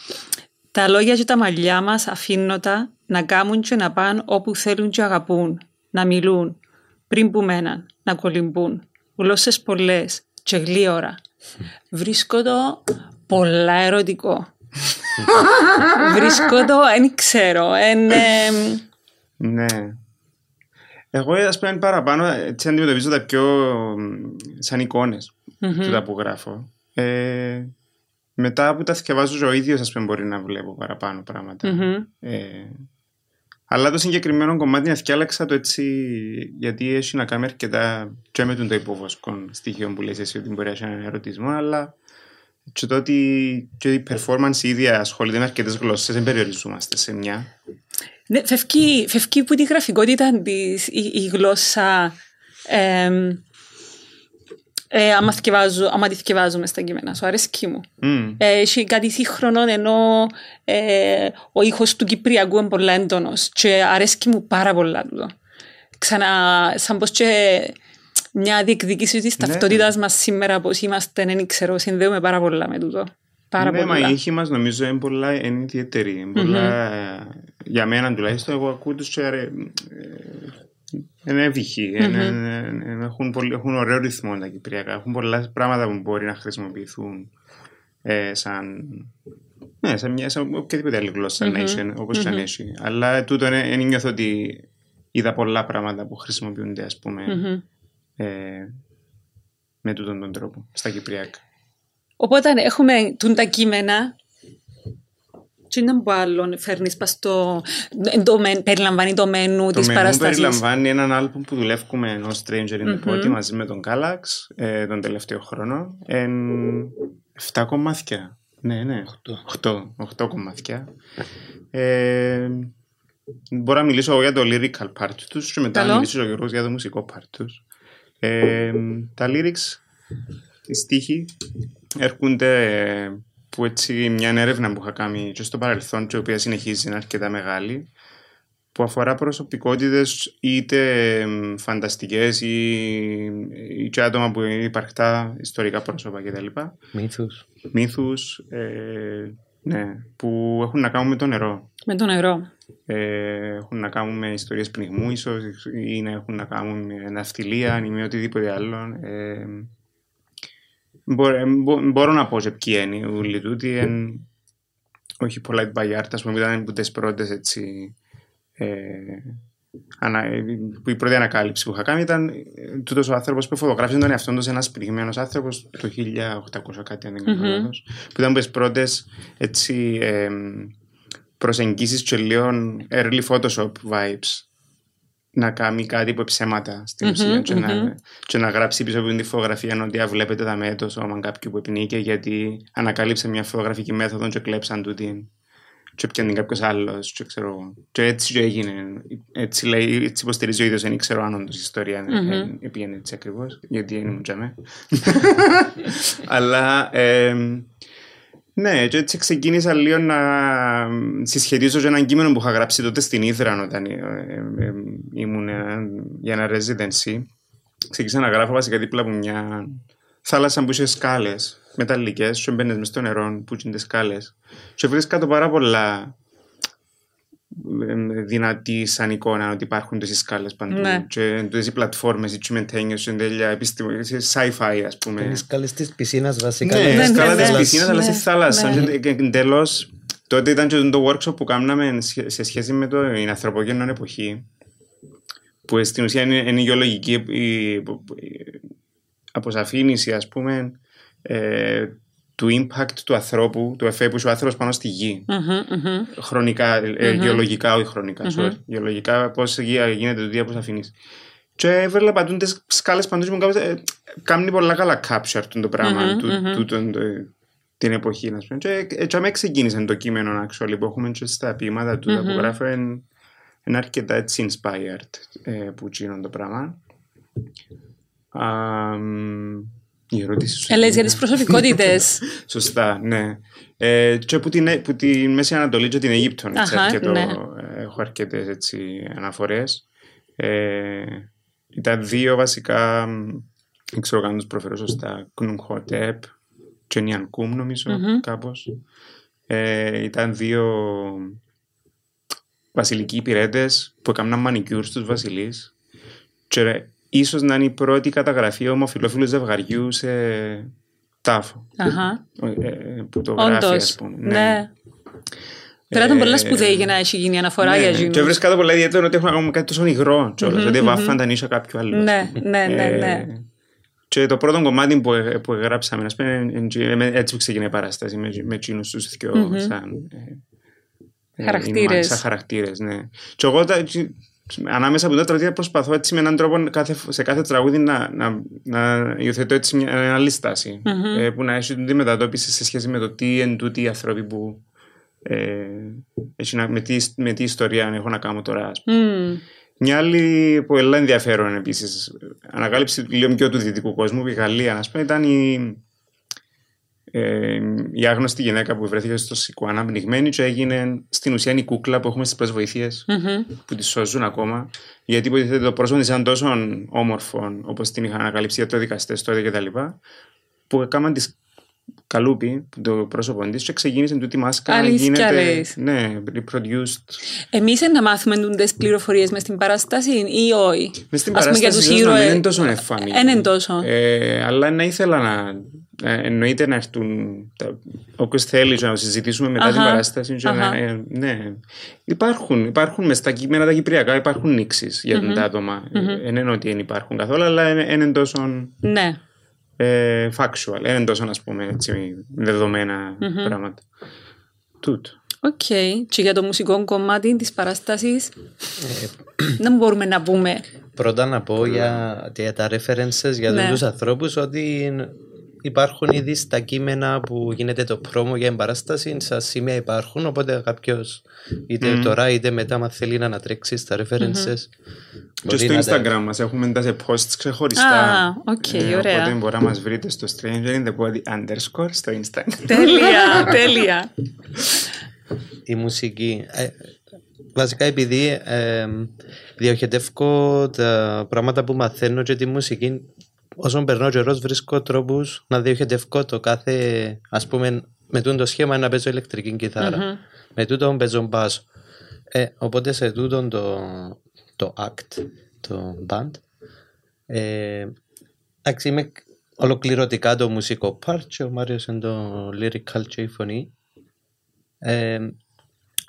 A: τα λόγια και τα μαλλιά μας αφήνω τα να κάμουν και να πάνε όπου θέλουν και αγαπούν, να μιλούν, πριν που μέναν, να κολυμπούν, γλώσσες πολλές και γλίωρα. Βρίσκω το πολλά ερωτικό. Βρίσκω το, δεν ξέρω, εν, εμ,
C: Ναι. Εγώ ας πούμε παραπάνω έτσι αντιμετωπίζω τα πιο μ, σαν εικόνες τούτα που γράφω. Ε, μετά που τα θυκευάζω ο ίδιος ας πούμε μπορεί να βλέπω παραπάνω πράγματα.
A: Μμμ.
C: Ε, αλλά το συγκεκριμένο κομμάτι αθιάλαξα το έτσι γιατί έχει να κάνει αρκετά και με τον το υποβοσκό στοιχείο που λες εσύ ότι μπορεί να έχει έναν ερωτισμό αλλά και το ότι και η performance η ίδια ασχολείται με αρκετές γλώσσες δεν περιοριζόμαστε σε μια.
A: Ναι, φευκεί, φευκεί που τη γραφικότητα της η, η γλώσσα εμ, ε, άμα, θκευάζω, άμα τη θκευάζουμε στα κείμενα σου, αρέσκει μου.
C: Μμ.
A: Ε, έχει κάτι σύγχρονο ενώ ε, ο ήχος του Κυπριακού είναι πολύ έντονος και αρέσκει μου πάρα πολλά τούτο. Ξανά, σαν πως και μια διεκδίκηση της
C: Ναι.
A: ταυτότητας μας σήμερα πως είμαστε, δεν ξέρω, συνδέουμε πάρα πολλά με τούτο. Πάρα
C: ναι, μα
A: πολλά.
C: η ήχη μας νομίζω είναι πολλά είναι ιδιαίτερη. Είναι πολλά, Για μένα τουλάχιστον εγώ ακούω τους και ρε, ε, είναι εύυχοι. είναι- είναι- είναι- Έχουν, πολύ- έχουν ωραίο ρυθμό τα κυπριακά. Έχουν πολλά πράγματα που μπορεί να χρησιμοποιηθούν ε, σαν... Ναι, σαν, μια, σαν οποιαδήποτε άλλη γλώσσα να έχει, όπως και αν έχει. Αλλά τούτο είναι, είναι νιώθω ότι είδα πολλά πράγματα που χρησιμοποιούνται, ας πούμε,
A: Μμμ.
C: ε, με τούτον τον τρόπο, στα κυπριακά.
A: Οπότε έχουμε τούν τα κείμενα τι είναι που άλλο φέρνεις πας στο... το μεν- περιλαμβάνει το μενού
C: Το
A: της
C: μενού
A: παραστασής.
C: περιλαμβάνει έναν άλμπουμ που δουλεύουμε ενώ Stranger in the Body μαζί με τον Κάλαξ ε, τον τελευταίο χρόνο. Εν 7 κομμάτια. Ναι, ναι. 8. 8, κομμάτια. Ε, μπορώ να μιλήσω εγώ για το lyrical part τους και μετά
A: Καλό.
C: να μιλήσω ο Γιώργος για το μουσικό part τους. Ε, τα lyrics, οι στίχοι έρχονται ε, που έτσι μια έρευνα που είχα κάνει και στο παρελθόν και η οποία συνεχίζει να είναι αρκετά μεγάλη που αφορά προσωπικότητες είτε εμ, φανταστικές ή, ή και άτομα που είναι υπαρκτά ιστορικά πρόσωπα κτλ.
B: Μύθους.
C: Μύθους ε, ναι, που έχουν να κάνουν με το νερό.
A: Με το νερό.
C: Ε, έχουν να κάνουν με ιστορίες πνιγμού ίσως ή να έχουν να κάνουν με ναυτιλία ή με οτιδήποτε άλλο. Ε, μπορώ, μπο- μπορώ να πω σε ποιοι είναι όλοι τούτοι. Εν, όχι πολλά Bayard, ας πούμε, ήταν από τις πρώτες έτσι, ε, ανα, ε, που η πρώτη ανακάλυψη που είχα κάνει ήταν ε, τούτος ο άνθρωπος που φωτογράφησε τον εαυτόν του σε ένας πνιγμένος άνθρωπος το 1800 κάτι αν δεν κάνω
A: Μμμ.
C: λάθος, που ήταν από τις πρώτες έτσι, ε, προσεγγίσεις και λίγο early Photoshop vibes να κάνει κάτι που ψέματα στην
A: Μμμ,
C: ουσία και,
A: μμμ.
C: να, και να γράψει πίσω από την φωτογραφία ότι «Α, βλέπετε τα με το σώμα κάποιου που επινήκε γιατί ανακάλυψε μια φωτογραφική μέθοδο και κλέψαν του την και πιάνει κάποιος άλλος και ξέρω εγώ. Και έτσι και έγινε. Έτσι, λέει, έτσι υποστηρίζει ο ίδιος, δεν ξέρω αν όντως η ιστορία
A: Μμμ.
C: mm-hmm. πήγαινε έτσι ακριβώς, γιατί ήμουν και με. Αλλά εμ, ναι, και έτσι ξεκίνησα λίγο να συσχετίζω και έναν κείμενο που είχα γράψει τότε στην Ήδρα όταν ε, ε, ε, ήμουν ε, για ένα residency. Ξεκίνησα να γράφω βασικά δίπλα από μια θάλασσα που είχε σκάλες μεταλλικές και μπαίνες μες στο νερό που είναι σκάλες και βρίσκα το πάρα πολλά ε, δυνατή σαν εικόνα ότι υπάρχουν τις σκάλες παντού
A: Ναι.
C: και τις οι πλατφόρμες, οι τσιμεντένιες, είναι τέλεια επιστημονικές, sci-fi ας πούμε.
B: Είναι σκάλες της πισίνας βασικά.
C: Ναι,
A: Ναι,
C: σκάλα
A: ναι,
C: της
A: ναι.
C: πισίνας αλλά
A: Ναι,
C: στη θάλασσα.
A: ναι.
C: Και Εντελώς, τότε ήταν και το workshop που κάναμε σε σε σχέση με το- την ανθρωπογενή εποχή που στην ουσία είναι, είναι η γεωλογική η, η αποσαφήνιση ας πούμε ε, του impact του ανθρώπου, του εφέ που είσαι ο άνθρωπος πάνω στη γη.
A: Μμμ, μμμ.
C: Χρονικά, ε, γεωλογικά, όχι χρονικά, sorry. Γεωλογικά, πώς γι- γίνεται το τι αποσαφήνιση. Και έβλεπα τις σκάλες παντού και μου κάπως, ε, κάνει πολλά καλά capture το πράγμα
A: Μμμ,
C: του,
A: μμμ.
C: τούτον, το- την εποχή. ας πούμε. Και έτσι με ξεκίνησε το κείμενο actually, που έχουμε και στα ποίηματα του που γράφω είναι είναι αρκετά έτσι inspired ε, που γίνονται το πράγμα. Αμ, η ερώτηση σου.
A: Ε, λες για
C: είναι-
A: τις προσωπικότητες.
C: Σωστά, ναι. Ε, και που την, που τη Μέση Ανατολή και την Αίγυπτο έτσι,
A: Αχα,
C: αρκετό,
A: ναι.
C: ε, έχω αρκετές έτσι, αναφορές. Ε, ήταν δύο βασικά, μ, δεν ξέρω καν τους προφέρω σωστά, Κνουμχοτέπ και Νιανκούμ νομίζω
A: Μμμ.
C: κάπως. Ε, ήταν δύο βασιλικοί υπηρέτες που έκαναν μανικιούρ στους βασιλείς και ίσως να είναι η πρώτη καταγραφή ομοφιλόφιλου ζευγαριού σε τάφο
A: Αχα.
C: ε, ε, που το γράφει ας
A: Όντως.
C: πούμε.
A: Ναι. Τώρα ήταν
C: Ε,
A: πολλά σπουδαία για να έχει γίνει αναφορά
C: Ναι,
A: για
C: Και
A: εκείνους.
C: βρίσκα το πολλά ιδιαίτερο ότι έχουν να κάνουν κάτι τόσο υγρό κιόλας, ότι βάφαν τα νύσια κάποιου άλλου. ας
A: Ναι,
C: πούμε.
A: ναι, ναι,
C: Ε,
A: ναι.
C: Και το πρώτο κομμάτι που, ε- που γράψαμε, ας πούμε, εν- εν- εν- έτσι που ξεκινάει η παράσταση με, με εκείνους τους δυο
A: Μμμ.
C: σαν... ε, ε,
A: Χαρακτήρες.
C: είναι Σαν χαρακτήρες, ναι. Και εγώ τα, έτσι, ανάμεσα από τα τραγούδια προσπαθώ έτσι με έναν τρόπο κάθε, σε κάθε τραγούδι να, να, να υιοθετώ έτσι μια μια άλλη στάση.
A: Μμμ.
C: ε, που να έχει τη μετατόπιση σε σχέση με το τι εν τούτοι οι άνθρωποι που ε, έχει να, με, τι, με τι ιστορία έχω να κάνω τώρα. ας πούμε.
A: Μμμ.
C: Μια άλλη που έλα ενδιαφέρον επίσης, ανακάλυψη λίγο πιο του δυτικού κόσμου, η Γαλλία, ας πούμε, ήταν η, ε, η άγνωστη γυναίκα που βρέθηκε στο Σικουάνα πνιγμένη και έγινε στην ουσία η κούκλα που έχουμε στις πρώτε βοηθείε
A: Μμμ.
C: που τη σώζουν ακόμα. Γιατί υποτίθεται το πρόσωπο της ήταν τόσο όμορφο όπως την είχαν ανακαλύψει για το δικαστέ τότε κτλ. Που έκαναν τη καλούπι το πρόσωπο της και ξεκίνησε τούτη η μάσκα να
A: Αλήθεια
C: γίνεται.
A: λες.
C: Ναι, reproduced.
A: Εμείς να μάθουμε τις πληροφορίες μες στην παράσταση ή όχι;
C: Μες στην
A: Ας πούμε, για
C: παράσταση
A: τους
C: ίσως να μην
A: ήρωες-
C: είναι τόσο εφάμι.
A: Ε, είναι τόσο.
C: Ε, αλλά να ήθελα να... ε, εννοείται να έρθουν τα- όποιος θέλει να συζητήσουμε μετά την
A: Αχα,
C: παράσταση. και να-
A: αχα.
C: ε, ναι. Υπάρχουν, υπάρχουν μες στα κείμενα τα κυπριακά υπάρχουν νήξεις για τα άτομα. Ε, Δεν είναι ότι δεν υπάρχουν καθόλου, αλλά είναι, είναι τόσο
A: Ναι.
C: Ε, factual. Δεν είναι τόσο, ας πούμε, έτσι, δεδομένα πράγματα. Τούτο.
A: Οκ. Και για το μουσικό κομμάτι της παράστασης δεν μπορούμε να πούμε.
B: Πρώτα να πω για, για τα references για
A: Ναι.
B: τους ανθρώπους ότι υπάρχουν ήδη στα κείμενα που γίνεται το promo για την παράσταση, στα σημεία υπάρχουν, οπότε κάποιος είτε τώρα είτε μετά αν θέλει να ανατρέξει στα references
C: Και
B: μπορεί
C: στο
B: να τα-
C: Instagram μας έχουμε τα σε posts ξεχωριστά.
A: Α, οκ,
C: Ε,
A: ωραία.
C: Οπότε μπορεί να μας βρείτε στο Stranger in the Body underscore στο Instagram.
A: τέλεια, τέλεια.
B: η μουσική. Ε, βασικά επειδή ε, διοχετεύω τα πράγματα που μαθαίνω και τη μουσική όσον περνώ καιρός βρίσκω τρόπους να διοχετεύω το κάθε ας πούμε με τούτο το σχήμα να παίζω ηλεκτρική κιθάρα. με τούτο παίζω μπάσο ε, οπότε σε τούτο το, το act το band ε, εντάξει είμαι ολοκληρωτικά το μουσικό part και ο Μάριος είναι το lyrical και η φωνή. Ε,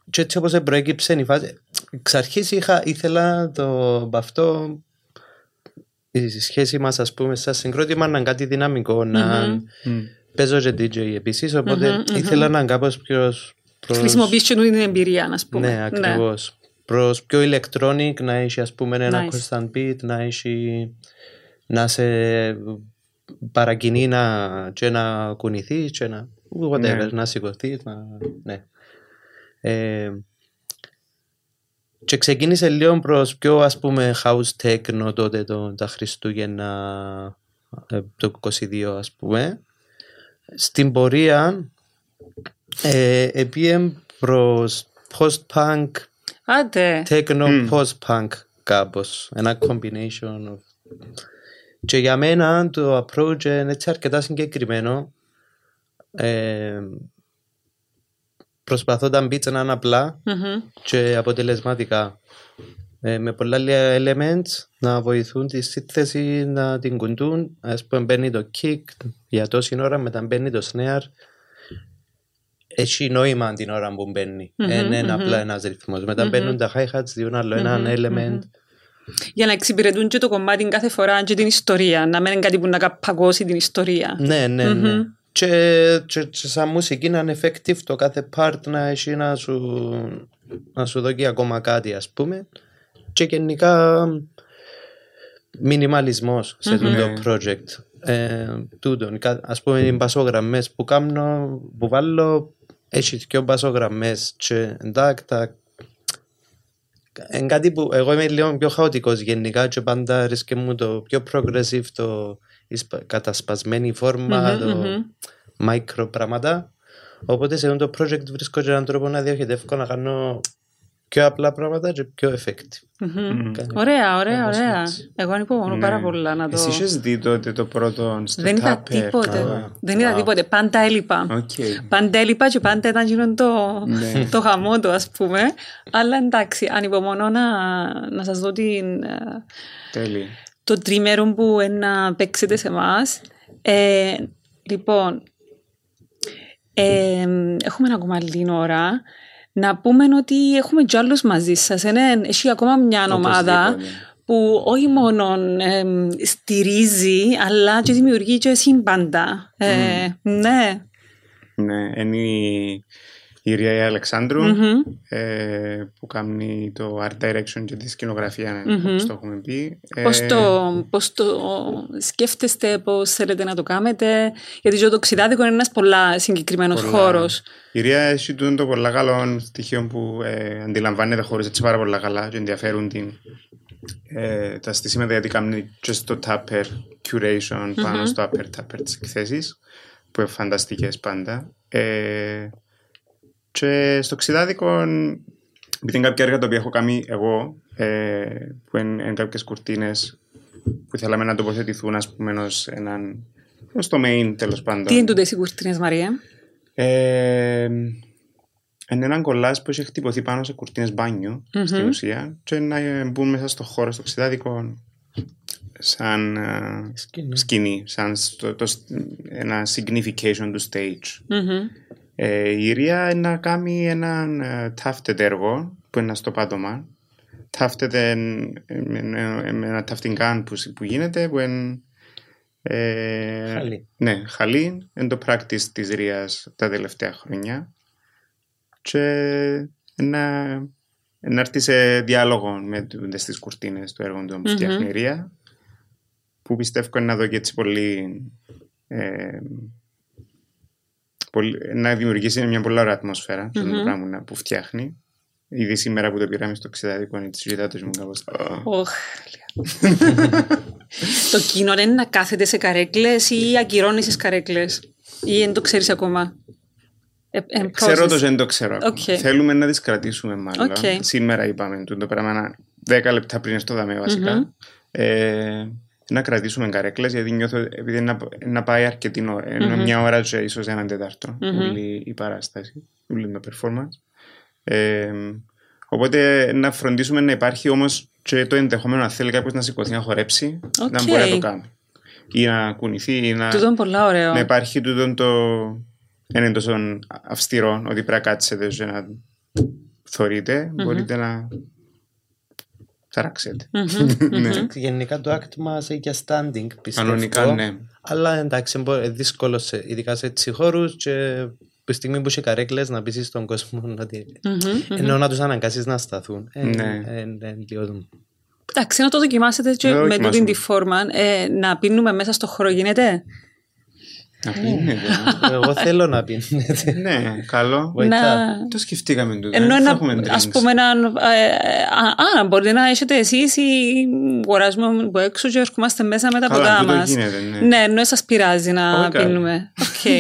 B: και έτσι όπως προέκυψε η φάση εξ αρχής είχα, ήθελα το, από αυτό η σχέση μας ας πούμε σαν συγκρότημα να είναι κάτι δυναμικό να παίζω και DJ επίσης οπότε ήθελα να είναι κάπως πιο προς...
A: Χρησιμοποιείς και την εμπειρία, να πούμε.
B: Ναι, ακριβώς. Προς πιο electronic, να έχει ας πούμε ένα
A: Nice.
B: constant beat, να έχει να σε παρακινεί να, και να κουνηθείς και να whatever,
C: Ναι.
B: να σηκωθείς, να, ναι. Ε, και ξεκίνησε λίγο προς πιο ας πούμε house techno τότε το, τα Χριστούγεννα ε, το 22 ας πούμε. Στην πορεία ε, επίε προς post-punk,
A: Άντε.
B: techno, post-punk κάπως. Ένα combination of... Και για μένα το approach είναι έτσι αρκετά συγκεκριμένο. Ε, προσπαθώ τα beats να είναι απλά
A: Μμμ.
B: και αποτελεσματικά. Ε, με πολλά λίγα elements να βοηθούν τη σύνθεση να την κουντούν. Ας πούμε μπαίνει το kick για τόση ώρα, μετά μπαίνει το snare. Έχει νόημα την ώρα που μπαίνει. Δεν είναι απλά ένας ρυθμός. Μετά μπαίνουν τα hi-hats, διούν άλλο ένα element.
A: Για να εξυπηρετούν και το κομμάτι κάθε φορά και την ιστορία. Να μην είναι κάτι που να καπακώσει την ιστορία.
B: Ναι, ναι, ναι. Και, και, και σαν μουσική να είναι effective το κάθε part να έχει να σου, να σου δώσει ακόμα κάτι ας πούμε. Και γενικά μινιμαλισμός σε αυτό το project. Ε, τούτον, κα- ας πούμε οι μπασογραμμές που κάνω, που βάλω έχει δυο μπασογραμμές και εντάξει τα είναι κάτι που εγώ είμαι λίγο πιο χαοτικός γενικά και πάντα αρέσκει μου το πιο progressive, το η σπα- κατασπασμένη φόρμα, το micro πράγματα. Οπότε σε αυτό το project βρίσκω και έναν τρόπο να διοχετεύω να κάνω πιο απλά πράγματα και πιο effective. Κάνει-
A: Ωραία, ωραία,
B: κάπως
A: ωραία.
B: έτσι.
A: Εγώ ανυπομονώ πάρα πολλά να το...
C: Εσύ είχες δει τότε το πρώτο στο
A: Δεν είδα
C: Tupper.
A: τίποτε.
C: Α,
A: Δεν είδα τίποτε. Πάντα έλειπα.
C: Οκ.
A: Πάντα έλειπα και πάντα ήταν γίνον το,
C: Ναι.
A: το χαμό του, ας πούμε. Αλλά εντάξει, ανυπομονώ να, να σας δω την, ε,
C: Τέλεια.
A: Το τρίμερο που ε, να παίξετε σε εμάς. Ε, λοιπόν, ε, έχουμε ακόμα λίγη ώρα. Να πούμε ότι έχουμε κι άλλους μαζί σας. Είναι, έχει ακόμα μια ομάδα
C: Οπωσδήποτε.
A: που όχι μόνο εμ, στηρίζει, αλλά και δημιουργεί και σύμπαντα. Ε, Ναι.
C: Ναι, είναι η, η Ρία Αλεξάνδρου
A: Μμμ.
C: ε, που κάνει το art direction και τη σκηνογραφία, όπως το έχουμε πει. Ε,
A: Πώς το, πώς το σκέφτεστε, πώς θέλετε να το κάνετε, γιατί και το ξηδάδικο είναι ένας πολλά συγκεκριμένος
C: πολλά-
A: χώρος.
C: Η Ρία έχει τούτο το πολλά καλό στοιχείο που ε, αντιλαμβάνεται χωρίς έτσι πάρα πολλά καλά και ενδιαφέρουν την ε, τα στήσιματα γιατί κάνει και στο Tupper curation πάνω στο Upper Tupper τις εκθέσεις που είναι φανταστικές πάντα. Ε, και στο ξηδάδικο επειδή είναι κάποια έργα τα οποία έχω κάνει εγώ ε, που είναι, είναι κάποιες κουρτίνες που θέλαμε να τοποθετηθούν ας πούμε ως έναν ως το main τέλος πάντων.
A: Τι είναι τούτες οι κουρτίνες, Μαρία;
C: Ε, είναι έναν κολλάζ που έχει χτυπωθεί πάνω σε κουρτίνες μπάνιου στην ουσία και να ε, μπουν μέσα στο χώρο, στο ξηδάδικο σαν ε,
B: Σκηνή.
C: σκηνή, σαν στο, το, ένα signification του stage.
A: Μμμ.
C: Ε, η Ρία είναι να κάνει έναν ε, tufted έργο που είναι στο πάτωμα. Tufted εν- με, με- με ένα tufting gun που, που γίνεται που είναι ε,
B: Χαλί.
C: ναι, χαλί. Είναι το practice της Ρίας τα τελευταία χρόνια. Και να, να έρθει σε διάλογο με τούτες τις κουρτίνες του έργου του που φτιάχνει η Ρία που πιστεύω είναι να δω και έτσι πολύ, ε, πολύ να δημιουργήσει μια πολύ ωραία ατμόσφαιρα mm-hmm. το πράγμα που φτιάχνει. Ήδη σήμερα που το πήραμε στο ξεδάδικο είναι τις ζητάτες μου κάπως. «Α».
A: Οχ, Το κοινό είναι να κάθεται σε καρέκλες ή ακυρώνεις στις καρέκλες ή δεν το ξέρεις ακόμα. Ε, ε,
C: Ξέρω
A: process.
C: το, δεν το ξέρω. ακόμα.
A: Οκ.
C: Θέλουμε να τις κρατήσουμε μάλλον.
A: Οκ.
C: Σήμερα είπαμε το πράγμα να 10 λεπτά πριν στο δαμέ βασικά Ε, να κρατήσουμε καρέκλες γιατί νιώθω επειδή εν να πάει αρκετή ώρα, ενώ μια ώρα και ίσως έναν τετάρτο όλη η παράσταση, όλη το performance. Ε, οπότε να φροντίσουμε να υπάρχει όμως και το ενδεχόμενο να θέλει κάποιος να σηκωθεί να χορέψει, να
A: Οκ.
C: μπορεί να το κάνει. Ή να κουνηθεί ή να...
A: Τούτο είναι πολλά ωραίο.
C: Να υπάρχει τούτο το. Δεν είναι τόσο αυστηρό ότι πρέπει να κάτσετε και να θωρείτε. Μπορείτε να ταράξετε. ναι.
B: Γενικά το act μας έχει για standing πιστεύω.
C: Κανονικά, ναι.
B: Αλλά εντάξει, μπο- είναι δύσκολο σε, ειδικά σε έτσι χώρους και που τη στιγμή που είσαι καρέκλες να πείσεις τον κόσμο ότι... Ενώ να τους αναγκάσεις να σταθούν. Ε,
C: Ναι.
B: ε, ε, λίγο-
A: Εντάξει, να το δοκιμάσετε και
C: Να το
A: με
C: δοκιμάσουμε.
A: τούτη τη φόρμα. Ε, να πίνουμε μέσα στο χώρο γίνεται;
C: Να πίνετε.
B: Εγώ θέλω να πίνετε.
C: ναι, καλό.
B: Βοηθά.
A: Να...
C: Το σκεφτήκαμε τούτο.
A: Ενώ
C: ε, θα
A: να,
C: έχουμε
A: ας
C: drinks.
A: πούμε, να, ε, α, α, μπορείτε να έχετε εσείς ή αγοράζουμε από έξω και ερχόμαστε μέσα με τα
C: Καλά,
A: ποτά
C: τούτο
A: μας.
C: γίνεται, ναι.
A: ναι, εν σας πειράζει να
C: Όχι, καλά.
A: πίνουμε. Οκ.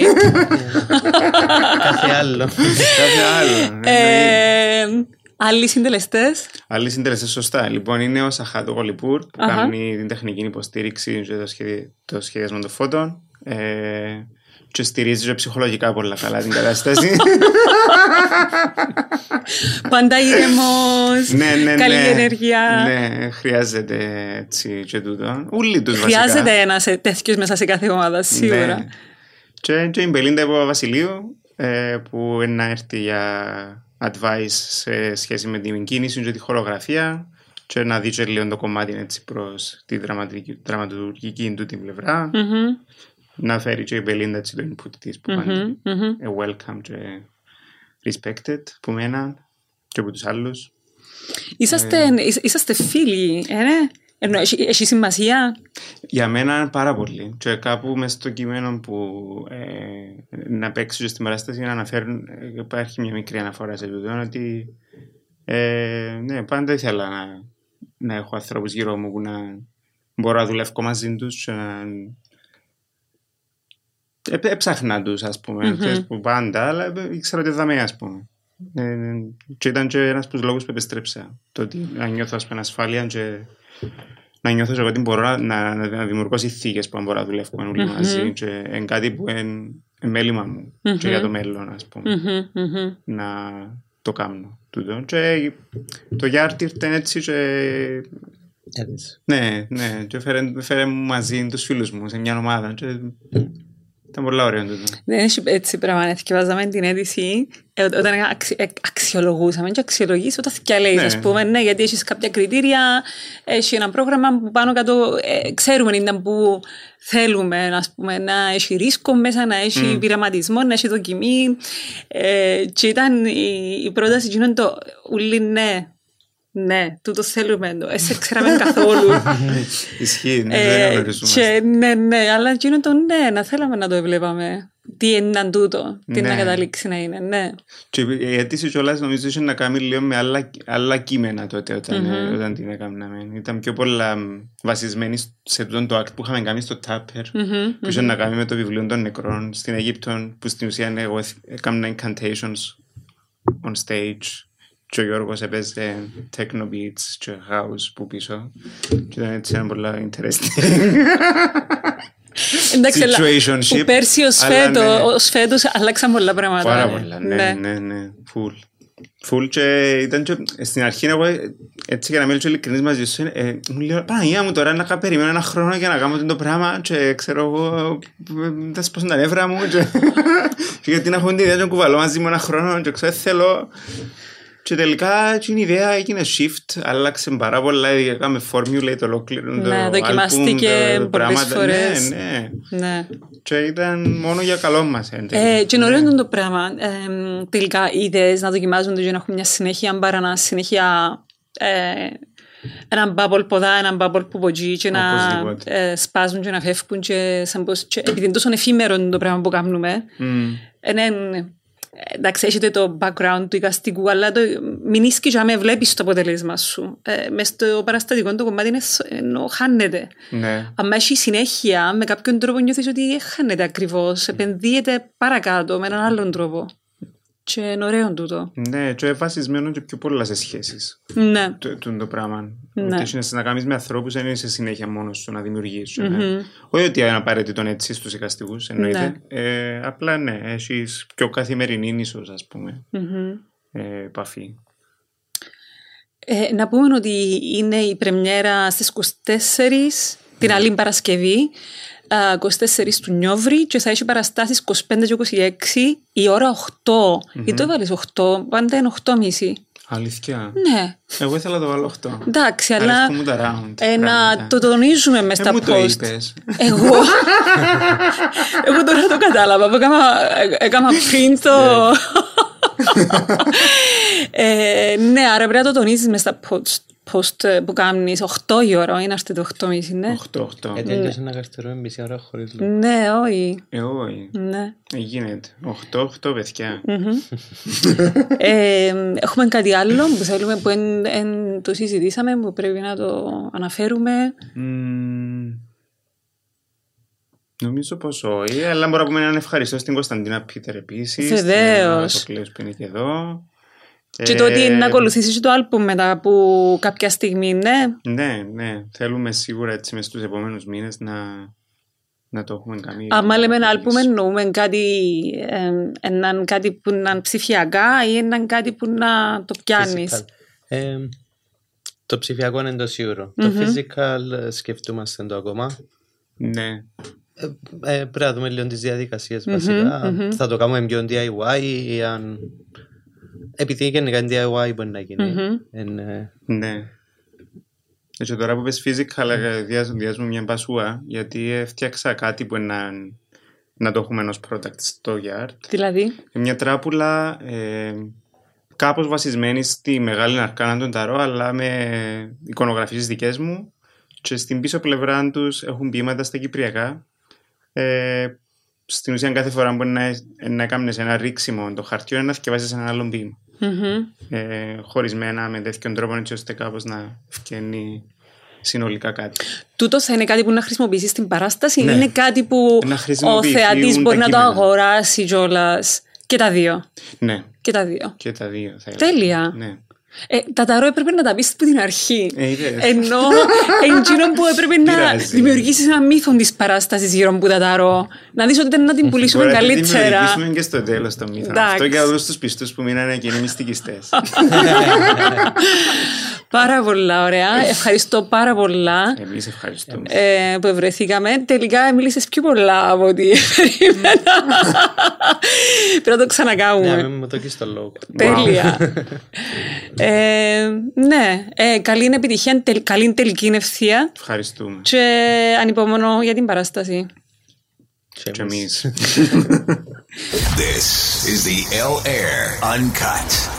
B: Κάθε άλλο.
C: Κάτι άλλο. ναι,
A: ε, άλλοι συντελεστές;
C: Άλλοι συντελεστές σωστά. Λοιπόν, είναι ο Σαχάτο Γολιπούρ που
A: Αχα.
C: κάνει την τεχνική υποστήριξη και το, σχεδι... το σχεδιασμό των φώτων. Ε, και στηρίζεις και ψυχολογικά πολλά καλά την κατάσταση.
A: Πάντα ήρεμος,
C: ναι, ναι,
A: καλή
C: ναι.
A: ενέργεια.
C: Ναι, χρειάζεται έτσι και τούτο. Ούλοι τους
A: Χρειάζεται
C: βασικά.
A: ένα τέτοιος μέσα σε κάθε ομάδα, σίγουρα.
C: Ναι. Και, και η Μπελίντα από Βασιλείου ε, που είναι να έρθει για advice σε σχέση με την κίνηση και τη χορογραφία και να δει και λίγο το κομμάτι έτσι προς τη δραματική, δραματουργική του την πλευρά.
A: Μμμ,
C: Να φέρει και η Μπελίντα έτσι το input της που πάντα
A: μμμ, μμμ.
C: ε, welcome και respected 'πού μένα και από τους άλλους.
A: Είσαστε, είσ- είσαστε φίλοι, ε, ναι. Εν, έχει, έχει σημασία.
C: Για μένα πάρα πολύ. Και κάπου μέσα στο κείμενο που ε, να παίξει και στην παράσταση να αναφέρουν, ε, υπάρχει μια μικρή αναφορά σε τούτο ότι ε, ναι, πάντα ήθελα να, να έχω ανθρώπους γύρω μου που να μπορώ να δουλεύω μαζί τους και να ε, έψαχνα τους ας πούμε, ξέρεις, που πάντα, αλλά ε, ήξερα ότι δαμέ ας πούμε. Ε, και ήταν και ένας από τους λόγους που επιστρέψα. Το ότι να νιώθω ας πούμε ασφάλεια και να νιώθω και εγώ ότι μπορώ να, να, να δημιουργώ συνθήκες που μπορώ να δουλεύω όλοι μαζί και είναι κάτι που είναι μέλημα μου και για το μέλλον ας πούμε
A: Μμμ, μμμ.
C: να το κάνω τούτο και το Γιάρτ ήρθε έτσι και
B: Έτσι.
C: ναι, ναι, και φέρε, φέρε μου μαζί τους φίλους μου σε μια ομάδα και Ήταν πολλά ωραίο τούτο.
A: Δεν έχει έτσι πράγμα. Θυκευάζαμε την αίτηση ε, όταν αξι, ε, αξιολογούσαμε και αξιολογείς όταν θυκιαλέεις,
C: Ναι.
A: ας πούμε, ναι, γιατί έχεις κάποια κριτήρια, έχεις ένα πρόγραμμα που πάνω κάτω ε, ξέρουμε είναι που θέλουμε, ας πούμε, να έχει ρίσκο μέσα, να έχει
C: Mm.
A: πειραματισμό, να έχει δοκιμή. Ε, και ήταν η, η πρόταση εκείνον το ούλοι ναι, ναι, τούτος θέλουμε, το, ε, σε ξέραμε καθόλου.
C: Ισχύει, ναι,
A: Ε,
C: δεν γνωριζόμαστε.
A: και ναι, ναι, αλλά εκείνο το ναι, να θέλαμε να το έβλεπαμε. Τι είναι τούτο, τι
C: Ναι.
A: να καταλήξει να είναι, ναι.
C: Και η αίτηση κιόλας νομίζω είχε να κάνει λίγο με άλλα, άλλα κείμενα τότε όταν,
A: Μμμ.
C: όταν την έκαναμε. Ήταν πιο πολλά μ, βασισμένη σε τούτον το act που είχαμε κάνει στο Tupper
A: Μμμ,
C: που είχε να κάνει με το βιβλίο των νεκρών στην Αίγυπτο που στην ουσία εγώ έκανα incantations on stage και ο Γιώργος έπαιζε techno beats και house που πίσω και ήταν έτσι ένα πολλά interesting
A: Εντάξει, αλλά
C: situationship
A: που πέρσι ως
C: αλλά
A: φέτο,
C: ναι.
A: ως φέτος αλλάξαν πολλά πράγματα.
C: Πάρα
A: ναι.
C: πολλά, ναι, ναι, ναι, full. Full και ήταν και στην αρχή εγώ ε, έτσι για να μιλήσω ειλικρινής μαζί σου ε, μου λέω Παναγία μου τώρα να κα- περιμένω ένα χρόνο για να κάνω το πράγμα και ξέρω εγώ ε, θα σπάσουν τα νεύρα μου και, και γιατί να έχω την ιδέα να κουβαλώ μαζί μου ένα χρόνο και ξέρω θέλω και τελικά έτσι η ιδέα έγινε shift, άλλαξε πάρα πολλά, έκαμε formulate ολόκληρο το
A: Ναι,
C: album,
A: δοκιμάστηκε
C: το- το
A: πολλές
C: πράγματα.
A: φορές.
C: Ναι, ναι.
A: Ναι.
C: Και ήταν μόνο για καλό μας. εν τέλει.
A: Ε, και είναι ωραίο το πράγμα. Ε, τελικά οι ιδέες να δοκιμάζονται και να έχουν μια συνέχεια παρά να συνέχεια ε, έναν bubble ποδά, έναν bubble που ποτζεί και να
C: Οπωσδήποτε.
A: ε, σπάζουν και να φεύγουν και, σαν πως, και επειδή είναι τόσο εφήμερο το πράγμα που κάνουμε
C: Μμ.
A: ε, ναι, ναι. Εντάξει έχετε το background του εικαστικού αλλά το, μην ίσκεις και με βλέπεις το αποτελέσμα σου ε, μες στο παραστατικό το κομμάτι είναι, σ- ενώ χάνεται
C: Ναι.
A: αν έχει συνέχεια, με κάποιον τρόπο νιώθεις ότι δεν χάνεται ακριβώς, επενδύεται παρακάτω με έναν άλλον τρόπο. Και είναι ωραίο τούτο.
C: Ναι, και βασισμένο και πιο πολλά σε σχέσεις.
A: Ναι.
C: Το, το, το πράγμα.
A: Ναι.
C: Ότι έχεις να κάνεις με ανθρώπους δεν είσαι συνέχεια μόνος σου να δημιουργήσεις. ναι. Όχι ότι είναι απαραίτητο έτσι στους εικαστικούς, εννοείται. Ε, απλά ναι, έχεις πιο καθημερινή ίσως, ας πούμε,
A: Μμμ.
C: ε, επαφή.
A: Ε, να πούμε ότι είναι η πρεμιέρα στις 24, την άλλη Παρασκευή, α, 24 του Νιόβρη και θα έχει παραστάσεις 25 και 26 η ώρα 8. Γιατί το έβαλες 8, πάντα είναι 8.30.
C: Αλήθεια.
A: Ναι,
C: Εγώ ήθελα να το βάλω 8.
A: εντάξει, αλλά
C: Αρέσκουν μου τα round.
A: ε, να
C: πράγματα.
A: το τονίζουμε μες
C: Ε,
A: στα
C: μου το
A: post.
C: είπες.
A: Εγώ. Εγώ τώρα το κατάλαβα. που Έκανα, έκανα πριν το. ε, ναι, άρα πρέπει να το τονίζεις μες στα post, post που κάνεις. 8 η ώρα, είναι αυτή το 8.30, ναι.
C: 8-8.
B: Γιατί τέλειωσε να καρτερούμε μισή ώρα χωρίς λόγο.
A: Ναι, όχι.
C: Ε, όχι.
A: Ναι.
C: Ε, γίνεται. 8-8 παιδιά.
A: Ε, έχουμε κάτι άλλο που θέλουμε που εν, εν, το συζητήσαμε που πρέπει να το αναφέρουμε.
C: Μμμ. Νομίζω πως όχι, αλλά μπορώ να πούμε έναν ευχαριστώ στην Κωνσταντίνα Πίτερ επίσης.
A: Βεβαίως.
C: Στο κλαίος που είναι και εδώ.
A: Και το ότι
C: Ε,
A: να ακολουθήσεις και το άλμπουμ μετά από κάποια στιγμή, ναι.
C: Ναι, ναι. Θέλουμε σίγουρα έτσι μες στους επόμενους μήνες να, να το έχουμε κάνει.
A: Άμα λέμε ένα άλμπουμ εννοούμε κάτι, ε, έναν κάτι που να είναι ψηφιακά ή έναν κάτι που να το πιάνεις.
B: Physical. Ε, το ψηφιακό είναι το σίγουρο. Το physical ε, σκεφτούμαστε το ακόμα.
C: Ναι.
B: Ε, ε, πρέπει να δούμε λίγο τις διαδικασίες βασικά. Θα το κάνουμε πιο DIY ή αν... Επειδή γενικά είναι DIY μπορεί να γίνει. Εν, ε,
C: Ναι. Και τώρα που πες physical, ε, διάζ- διάζουμε μια μπασούα, γιατί έφτιαξα κάτι που να, να το έχουμε ως product στο yard.
A: Δηλαδή,
C: Μια τράπουλα ε, κάπως βασισμένη στη μεγάλη αρκάνα των ταρό, αλλά με εικονογραφίες δικές μου και στην πίσω πλευρά τους έχουν ποίηματα στα κυπριακά. Ε, στην ουσία κάθε φορά που να, να έκαμνες ένα ρίξιμο το χαρτιό είναι να θυκευάσεις ένα άλλο ποίημα.
A: Μμμ.
C: Ε, χωρισμένα με τέτοιον τρόπο έτσι ώστε κάπως να φτιάξει συνολικά κάτι.
A: τούτος θα είναι κάτι που να χρησιμοποιήσεις στην παράσταση
C: Ναι.
A: ή είναι κάτι που
C: Να
A: ο
C: χρησιμοποιηθούν
A: θεατής
C: τα
A: μπορεί να το
C: κείμενα.
A: αγοράσει κιόλας; Και τα δύο.
C: Ναι,
A: Και τα δύο.
C: και τα δύο θα έλεγα.
A: Τέλεια.
C: Ναι.
A: Ε, τα ταρό έπρεπε να τα πεις από την αρχή.
C: Ε, είδες.
A: Ενώ εκείνο που έπρεπε να
C: Πειράζει.
A: δημιουργήσεις ένα μύθο της παράστασης γύρω από τα ταρό. Να δεις ότι να την πουλήσουμε
C: Μπορεί να τη
A: καλύτερα.
C: δημιουργήσουμε και στο τέλος το μύθο.
A: Εντάξει.
C: Αυτό για όλους τους πιστούς που μείνανε και είναι μυστικιστές.
A: Πάρα πολλά ωραία. Ευχαριστώ πάρα πολλά
C: Εμείς ευχαριστούμε.
A: ε, που βρεθήκαμε. Τελικά μίλησες πιο πολλά από ό,τι περίμενα. Πρέπει να το
B: Ναι,
A: ξανακάνουμε.
B: με μου το εκεί στο λόγο.
A: Τέλεια. ε, ναι, ε, καλή επιτυχία, τελ- καλή τελική ευθεία
C: Ευχαριστούμε.
A: και ανυπομονώ για την παράσταση.
C: Και εμείς.
D: This is the L Air Uncut.